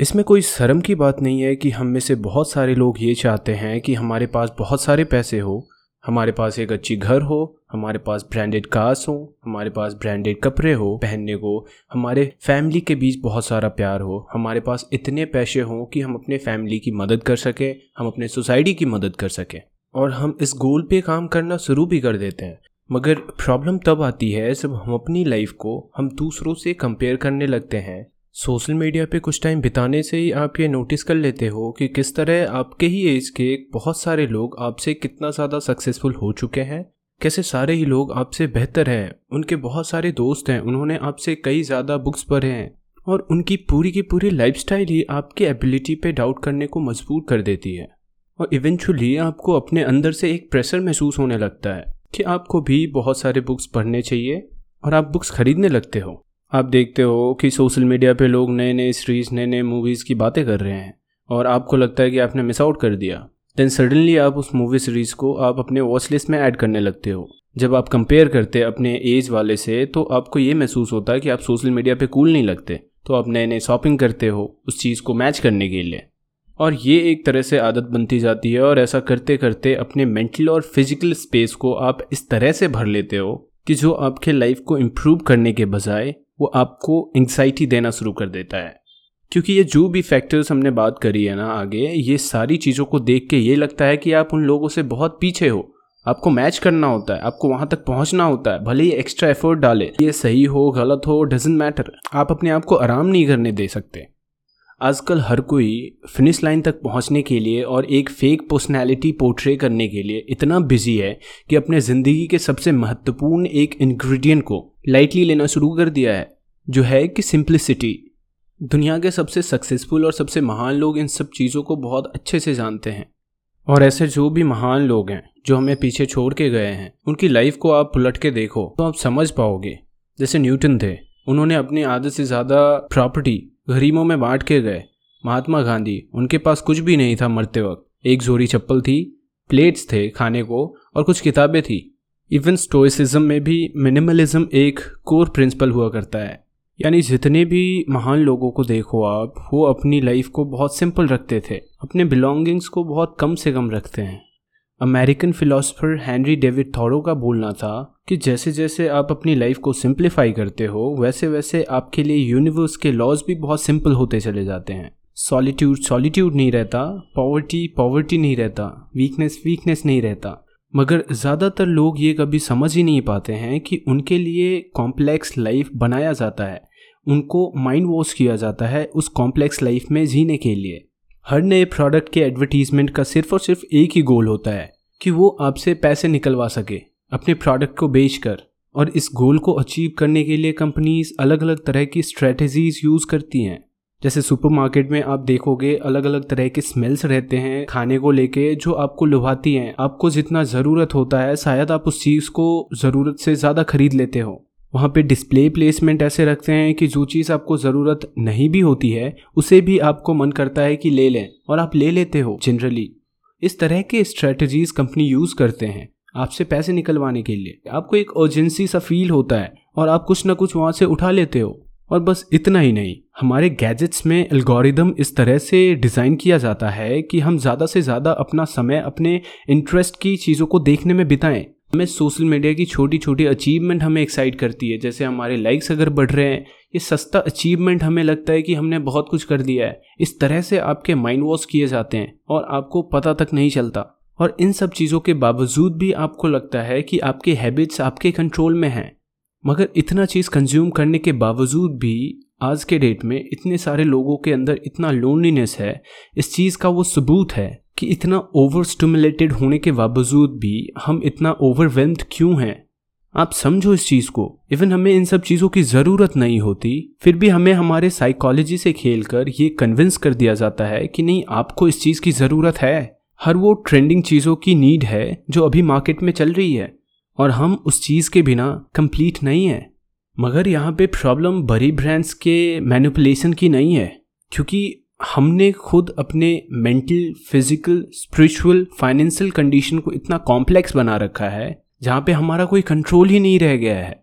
इसमें कोई शर्म की बात नहीं है कि हम में से बहुत सारे लोग ये चाहते हैं कि हमारे पास बहुत सारे पैसे हो। हमारे पास एक अच्छी घर हो, हमारे पास ब्रांडेड कार्स हो, हमारे पास ब्रांडेड कपड़े हो, पहनने को, हमारे फैमिली के बीच बहुत सारा प्यार हो। हमारे पास इतने पैसे हों कि हम अपने फैमिली की मदद कर सकें, हम अपने सोसाइटी की मदद कर सकें। और हम इस गोल पे काम करना शुरू भी कर देते हैं। मगर प्रॉब्लम तब आती है जब हम अपनी लाइफ को हम दूसरों से कंपेयर करने लगते हैं। सोशल मीडिया पे कुछ टाइम बिताने से ही आप ये नोटिस कर लेते हो कि किस तरह आपके ही एज के बहुत सारे लोग आपसे कितना ज़्यादा सक्सेसफुल हो चुके हैं, कैसे सारे ही लोग आपसे बेहतर हैं, उनके बहुत सारे दोस्त हैं, उन्होंने आपसे कई ज़्यादा बुक्स पढ़े हैं, और उनकी पूरी की पूरी लाइफस्टाइल ही आपकी एबिलिटी पे डाउट करने को मजबूर कर देती है। और इवेंचुअली आपको अपने अंदर से एक प्रेशर महसूस होने लगता है कि आपको भी बहुत सारे बुक्स पढ़ने चाहिए और आप बुक्स खरीदने लगते हो। आप देखते हो कि सोशल मीडिया पे लोग नए नए सीरीज़ नए नए मूवीज़ की बातें कर रहे हैं और आपको लगता है कि आपने मिस आउट कर दिया। देन सडनली आप उस मूवी सीरीज़ को आप अपने वॉच लिस्ट में ऐड करने लगते हो। जब आप कंपेयर करते अपने एज वाले से तो आपको ये महसूस होता है कि आप सोशल मीडिया पे कूल नहीं लगते। तो आप नए नए शॉपिंग करते हो उस चीज़ को मैच करने के लिए। और ये एक तरह से आदत बनती जाती है और ऐसा करते करते अपने मेंटल और फ़िज़िकल स्पेस को आप इस तरह से भर लेते हो कि जो आपके लाइफ को इम्प्रूव करने के बजाय वो आपको एंग्जाइटी देना शुरू कर देता है। क्योंकि ये जो भी फैक्टर्स हमने बात करी है ना आगे, ये सारी चीज़ों को देख के ये लगता है कि आप उन लोगों से बहुत पीछे हो। आपको मैच करना होता है, आपको वहाँ तक पहुँचना होता है, भले ही एक्स्ट्रा एफर्ट डाले। ये सही हो, गलत हो डजेंट मैटर आप अपने आप को आराम नहीं करने दे सकते। आजकल हर कोई फिनिश लाइन तक पहुँचने के लिए और एक फेक पर्सनैलिटी पोर्ट्रे करने के लिए इतना बिज़ी है कि अपने ज़िंदगी के सबसे महत्वपूर्ण एक इंग्रेडिएंट को लाइटली लेना शुरू कर दिया है, जो है कि सिंप्लिसिटी दुनिया के सबसे सक्सेसफुल और सबसे महान लोग इन सब चीज़ों को बहुत अच्छे से जानते हैं। और ऐसे जो भी महान लोग हैं, जो हमें पीछे छोड़ के गए हैं, उनकी लाइफ को आप पलट के देखो तो आप समझ पाओगे। जैसे न्यूटन थे, उन्होंने अपनी आदत से ज़्यादा प्रॉपर्टी गरीबों में बांट के गए। महात्मा गांधी, उनके पास कुछ भी नहीं था मरते वक्त। एक जोड़ी चप्पल थी प्लेट्स थे खाने को, और कुछ किताबें थी। इवन स्टोइसिज्म में भी मिनिमलिज्म एक कोर प्रिंसिपल हुआ करता है। यानी जितने भी महान लोगों को देखो आप, वो अपनी लाइफ को बहुत सिंपल रखते थे। अपने बिलोंगिंग्स को बहुत कम से कम रखते हैं। American philosopher Henry David Thoreau का बोलना था कि जैसे जैसे आप अपनी लाइफ को सिंप्लीफाई करते हो वैसे वैसे आपके लिए यूनिवर्स के लॉज भी बहुत सिंपल होते चले जाते हैं। सॉलिट्यूड सॉलिट्यूड नहीं रहता पॉवर्टी पॉवर्टी नहीं रहता वीकनेस वीकनेस नहीं रहता। मगर ज़्यादातर लोग ये कभी समझ ही नहीं पाते हैं कि उनके लिए कॉम्प्लेक्स लाइफ बनाया जाता है। उनको माइंड वॉश किया जाता है उस कॉम्प्लेक्स लाइफ में जीने के लिए। हर नए प्रोडक्ट के एडवर्टीजमेंट का सिर्फ़ और सिर्फ़ एक ही गोल होता है कि वो आपसे पैसे निकलवा सके, अपने प्रोडक्ट को बेचकर और इस गोल को अचीव करने के लिए कंपनीज़ अलग अलग तरह की स्ट्रेटजीज यूज़ करती हैं। जैसे सुपरमार्केट में आप देखोगे अलग अलग तरह के स्मेल्स रहते हैं खाने को लेके जो आपको लुभाती हैं। आपको जितना ज़रूरत होता है, शायद आप उस चीज़ को ज़रूरत से ज़्यादा खरीद लेते हो। वहाँ पे डिस्प्ले प्लेसमेंट ऐसे रखते हैं कि जो चीज़ आपको ज़रूरत नहीं भी होती है, उसे भी आपको मन करता है कि ले लें और आप ले लेते हो जनरली इस तरह के स्ट्रेटजीज कंपनी यूज़ करते हैं आपसे पैसे निकलवाने के लिए। आपको एक अर्जेंसी सा फील होता है और आप कुछ ना कुछ वहाँ से उठा लेते हो। और बस इतना ही नहीं, हमारे गैजेट्स में एल्गोरिदम इस तरह से डिज़ाइन किया जाता है कि हम ज़्यादा से ज़्यादा अपना समय अपने इंटरेस्ट की चीज़ों को देखने में बिताएँ। हमें सोशल मीडिया की छोटी छोटी अचीवमेंट हमें एक्साइट करती है, जैसे हमारे लाइक्स अगर बढ़ रहे हैं, ये सस्ता अचीवमेंट हमें लगता है कि हमने बहुत कुछ कर दिया है। इस तरह से आपके माइंड वॉश किए जाते हैं और आपको पता तक नहीं चलता। और इन सब चीज़ों के बावजूद भी आपको लगता है कि आपके हैबिट्स आपके कंट्रोल में हैं। मगर इतना चीज़ कंज्यूम करने के बावजूद भी आज के डेट में इतने सारे लोगों के अंदर इतना लोनलीनेस है, इस चीज़ का वो सबूत है कि इतना ओवर स्टमुलेटेड होने के बावजूद भी हम इतना ओवरवेल्म्ड क्यों हैं? आप समझो इस चीज़ को। इवन हमें इन सब चीज़ों की ज़रूरत नहीं होती, फिर भी हमें हमारे साइकोलॉजी से खेलकर ये कन्विंस कर दिया जाता है कि नहीं, आपको इस चीज़ की ज़रूरत है। हर वो ट्रेंडिंग चीज़ों की नीड है जो अभी मार्केट में चल रही है। और हम उस चीज़ के बिना कंप्लीट नहीं है। मगर यहाँ पे प्रॉब्लम बड़ी ब्रांड्स के मैनिपुलेशन की नहीं है, क्योंकि हमने खुद अपने mental physical spiritual financial condition को इतना कॉम्प्लेक्स बना रखा है, जहाँ पे हमारा कोई कंट्रोल ही नहीं रह गया है।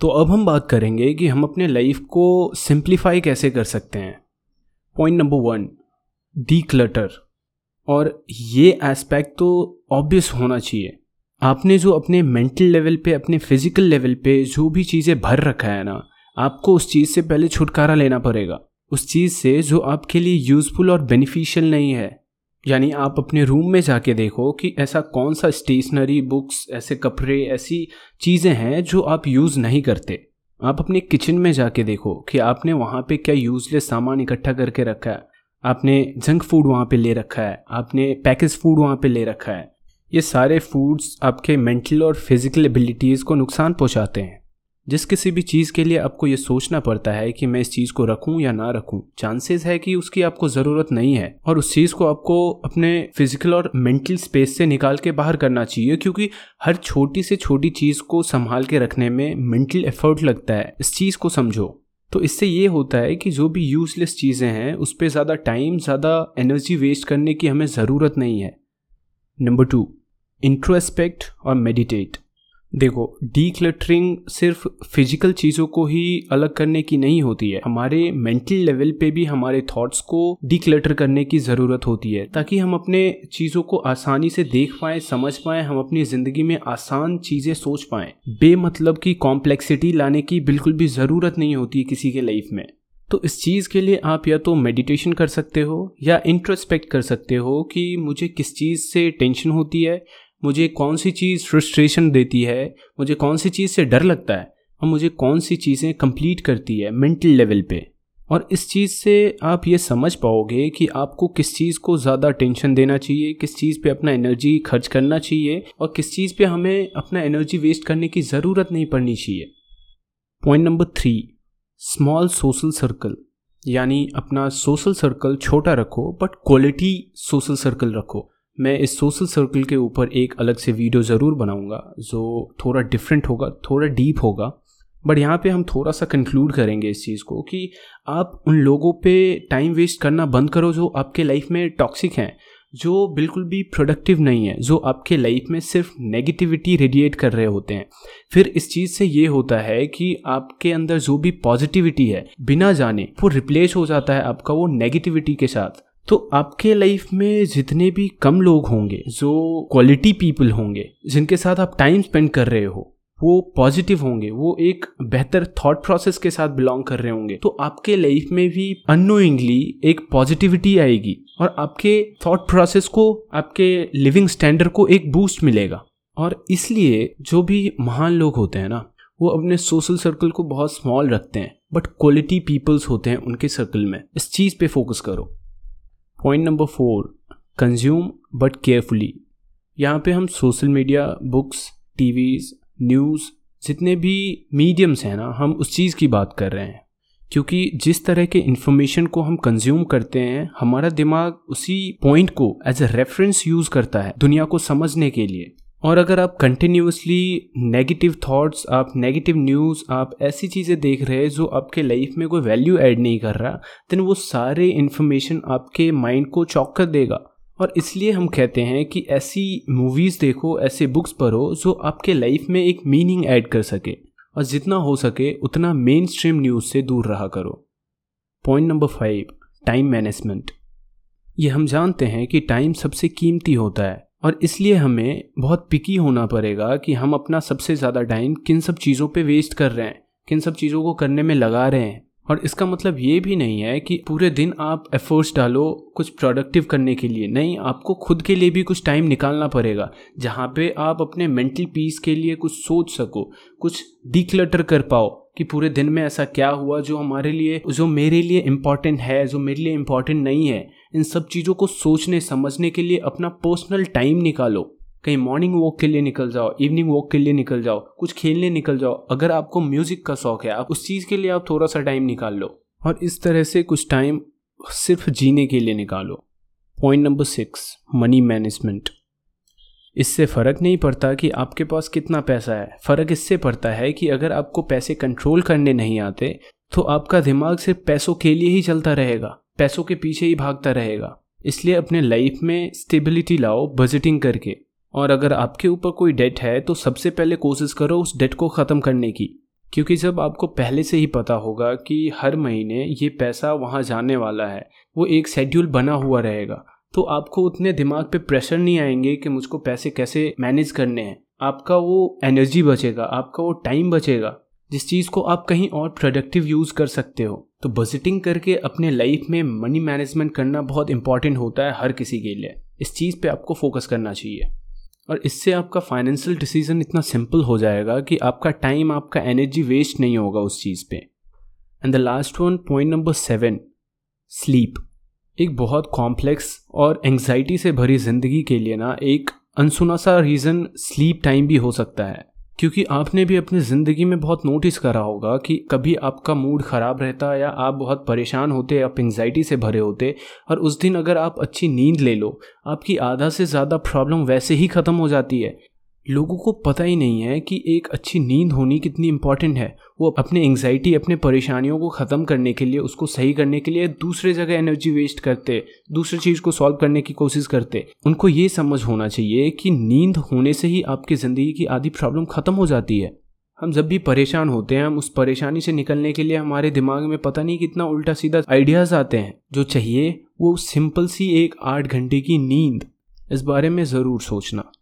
तो अब हम बात करेंगे कि हम अपने लाइफ को सिंप्लीफाई कैसे कर सकते हैं। Point number one declutter और ये एस्पेक्ट तो ऑब्वियस होना चाहिए। आपने जो अपने मेंटल लेवल पे, अपने फ़िज़िकल लेवल पे जो भी चीज़ें भर रखा है ना, आपको उस चीज़ से पहले छुटकारा लेना पड़ेगा। उस चीज़ से जो आपके लिए यूज़फुल और बेनिफिशियल नहीं है, यानी आप अपने रूम में जाके देखो कि ऐसा कौन सा स्टेशनरी बुक्स ऐसे कपड़े, ऐसी चीज़ें हैं जो आप यूज़ नहीं करते। आप अपने किचन में जाके देखो कि आपने वहाँ पे क्या यूजलेस सामान इकट्ठा करके रखा है। आपने जंक फ़ूड वहाँ पे ले रखा है। आपने पैकेज फ़ूड वहाँ पे ले रखा है। ये सारे फूड्स आपके मेंटल और फ़िज़िकल एबिलिटीज़ को नुकसान पहुँचाते हैं। जिस किसी भी चीज़ के लिए आपको ये सोचना पड़ता है कि मैं इस चीज़ को रखूँ या ना रखूँ चांसेस है कि उसकी आपको ज़रूरत नहीं है। और उस चीज़ को आपको अपने फ़िज़िकल और मेंटल स्पेस से निकाल के बाहर करना चाहिए, क्योंकि हर छोटी से छोटी चीज़ को संभाल के रखने में मेंटल एफर्ट लगता है। इस चीज़ को समझो। तो इससे ये होता है कि जो भी यूजलेस चीज़ें हैं, उस पर ज़्यादा टाइम ज़्यादा एनर्जी वेस्ट करने की हमें ज़रूरत नहीं है। नंबर टू इंट्रोस्पेक्ट और मेडिटेट देखो डीक्लटरिंग सिर्फ़ फ़िज़िकल चीज़ों को ही अलग करने की नहीं होती है। हमारे मेंटल लेवल पे भी हमारे थॉट्स को डीक्लटर करने की ज़रूरत होती है, ताकि हम अपने चीज़ों को आसानी से देख पाए, समझ पाए, हम अपनी ज़िंदगी में आसान चीज़ें सोच पाए। बेमतलब की कॉम्प्लेक्सिटी लाने की बिल्कुल भी ज़रूरत नहीं होती किसी के लाइफ में। तो इस चीज़ के लिए आप या तो मेडिटेशन कर सकते हो, या इंट्रोस्पेक्ट कर सकते हो कि मुझे किस चीज़ से टेंशन होती है मुझे कौन सी चीज़ फ्रस्ट्रेशन देती है? मुझे कौन सी चीज़ से डर लगता है? और मुझे कौन सी चीज़ें कंप्लीट करती है मेंटल लेवल पे? और इस चीज़ से आप ये समझ पाओगे कि आपको किस चीज़ को ज़्यादा टेंशन देना चाहिए, किस चीज़ पे अपना एनर्जी खर्च करना चाहिए और किस चीज़ पे हमें अपना एनर्जी वेस्ट करने की ज़रूरत नहीं पड़नी चाहिए। Point number three small social circle यानी अपना सोशल सर्कल छोटा रखो बट क्वालिटी सोशल सर्कल रखो। मैं इस सोशल सर्कल के ऊपर एक अलग से वीडियो ज़रूर बनाऊँगा, जो थोड़ा डिफरेंट होगा, थोड़ा डीप होगा। बट यहाँ पे हम थोड़ा सा कंक्लूड करेंगे इस चीज़ को कि आप उन लोगों पे टाइम वेस्ट करना बंद करो जो आपके लाइफ में टॉक्सिक हैं, जो बिल्कुल भी प्रोडक्टिव नहीं है, जो आपके लाइफ में सिर्फ़ नेगेटिविटी रेडिएट कर रहे होते हैं। फिर इस चीज़ से ये होता है कि आपके अंदर जो भी पॉजिटिविटी है, बिना जाने वो रिप्लेस हो जाता है आपका वो नेगेटिविटी के साथ। तो आपके लाइफ में जितने भी कम लोग होंगे, जो क्वालिटी पीपल होंगे, जिनके साथ आप टाइम स्पेंड कर रहे हो, वो पॉजिटिव होंगे, वो एक बेहतर थॉट प्रोसेस के साथ बिलोंग कर रहे होंगे तो आपके लाइफ में भी अनोइंगली एक पॉजिटिविटी आएगी और आपके थॉट प्रोसेस को, आपके लिविंग स्टैंडर्ड को एक बूस्ट मिलेगा। और इसलिए जो भी महान लोग होते हैं ना, वो अपने सोशल सर्कल को बहुत स्मॉल रखते हैं बट क्वालिटी पीपल्स होते हैं उनके सर्कल में। इस चीज़ पे फोकस करो। Point number four consume but carefully यहाँ पे हम social media books TVs news जितने भी मीडियम्स हैं ना, हम उस चीज़ की बात कर रहे हैं। क्योंकि जिस तरह के इन्फॉर्मेशन को हम कंज्यूम करते हैं, हमारा दिमाग उसी पॉइंट को एज अ रेफरेंस यूज़ करता है दुनिया को समझने के लिए। और अगर आप कंटिन्यूसली नेगेटिव थॉट्स आप नेगेटिव न्यूज़ आप ऐसी चीज़ें देख रहे हैं जो आपके लाइफ में कोई वैल्यू ऐड नहीं कर रहा देन वो सारे इन्फॉर्मेशन आपके माइंड को चौक कर देगा। और इसलिए हम कहते हैं कि ऐसी मूवीज़ देखो, ऐसे बुक्स पढ़ो, जो आपके लाइफ में एक मीनिंग ऐड कर सके। और जितना हो सके, उतना मेन स्ट्रीम न्यूज़ से दूर रहा करो। Point number five time management ये हम जानते हैं कि टाइम सबसे कीमती होता है। और इसलिए हमें बहुत पिकी होना पड़ेगा कि हम अपना सबसे ज़्यादा टाइम किन सब चीज़ों पे वेस्ट कर रहे हैं, किन सब चीज़ों को करने में लगा रहे हैं। और इसका मतलब ये भी नहीं है कि पूरे दिन आप एफर्ट्स डालो कुछ प्रोडक्टिव करने के लिए। नहीं, आपको खुद के लिए भी कुछ टाइम निकालना पड़ेगा, जहाँ पे आप अपने मेंटल पीस के लिए कुछ सोच सको, कुछ डिक्लटर कर पाओ कि पूरे दिन में ऐसा क्या हुआ जो हमारे लिए, जो मेरे लिए इंपॉर्टेंट है, जो मेरे लिए इंपॉर्टेंट नहीं है। इन सब चीज़ों को सोचने, समझने के लिए अपना पर्सनल टाइम निकालो। कहीं मॉर्निंग वॉक के लिए निकल जाओ इवनिंग वॉक के लिए निकल जाओ, कुछ खेलने निकल जाओ। अगर आपको म्यूज़िक का शौक है, आप उस चीज़ के लिए आप थोड़ा सा टाइम निकाल लो। और इस तरह से कुछ टाइम सिर्फ़ जीने के लिए निकालो। Point number six money management इससे फ़र्क नहीं पड़ता कि आपके पास कितना पैसा है। फ़र्क इससे पड़ता है कि अगर आपको पैसे कंट्रोल करने नहीं आते तो आपका दिमाग सिर्फ़ पैसों के लिए ही चलता रहेगा। पैसों के पीछे ही भागता रहेगा। इसलिए अपने लाइफ में स्टेबिलिटी लाओ बजटिंग करके। और अगर आपके ऊपर कोई डेट है तो सबसे पहले कोशिश करो उस डेट को ख़त्म करने की। क्योंकि जब आपको पहले से ही पता होगा कि हर महीने ये पैसा वहाँ जाने वाला है, वो एक शेड्यूल बना हुआ रहेगा तो आपको उतने दिमाग पे प्रेशर नहीं आएँगे कि मुझको पैसे कैसे मैनेज करने हैं। आपका वो एनर्जी बचेगा, आपका वो टाइम बचेगा। जिस चीज़ को आप कहीं और प्रोडक्टिव यूज़ कर सकते हो। तो बजटिंग करके अपने लाइफ में मनी मैनेजमेंट करना बहुत इंपॉर्टेंट होता है हर किसी के लिए। इस चीज़ पे आपको फोकस करना चाहिए। और इससे आपका फाइनेंशियल डिसीज़न इतना सिंपल हो जाएगा कि आपका टाइम आपका एनर्जी वेस्ट नहीं होगा उस चीज़ पे। And the last one point number seven sleep एक बहुत कॉम्प्लेक्स और एंग्जाइटी से भरी ज़िंदगी के लिए ना एक अनसुना सा रीज़न स्लीप टाइम भी हो सकता है। क्योंकि आपने भी अपनी ज़िंदगी में बहुत नोटिस करा होगा कि कभी आपका मूड ख़राब रहता है या आप बहुत परेशान होते आप एंगजाइटी से भरे होते और उस दिन अगर आप अच्छी नींद ले लो, आपकी आधा से ज़्यादा प्रॉब्लम वैसे ही ख़त्म हो जाती है। लोगों को पता ही नहीं है कि एक अच्छी नींद होनी कितनी इंपॉर्टेंट है। वो अपने एंग्जाइटी अपने परेशानियों को ख़त्म करने के लिए, उसको सही करने के लिए दूसरे जगह एनर्जी वेस्ट करते, दूसरी चीज़ को सॉल्व करने की कोशिश करते। उनको ये समझ होना चाहिए कि नींद होने से ही आपकी ज़िंदगी की आधी प्रॉब्लम ख़त्म हो जाती है। हम जब भी परेशान होते हैं, हम उस परेशानी से निकलने के लिए हमारे दिमाग में पता नहीं कितना उल्टा सीधा आइडियाज़ आते हैं। जो चाहिए, वो सिंपल सी एक आठ घंटे की नींद। इस बारे में ज़रूर सोचना।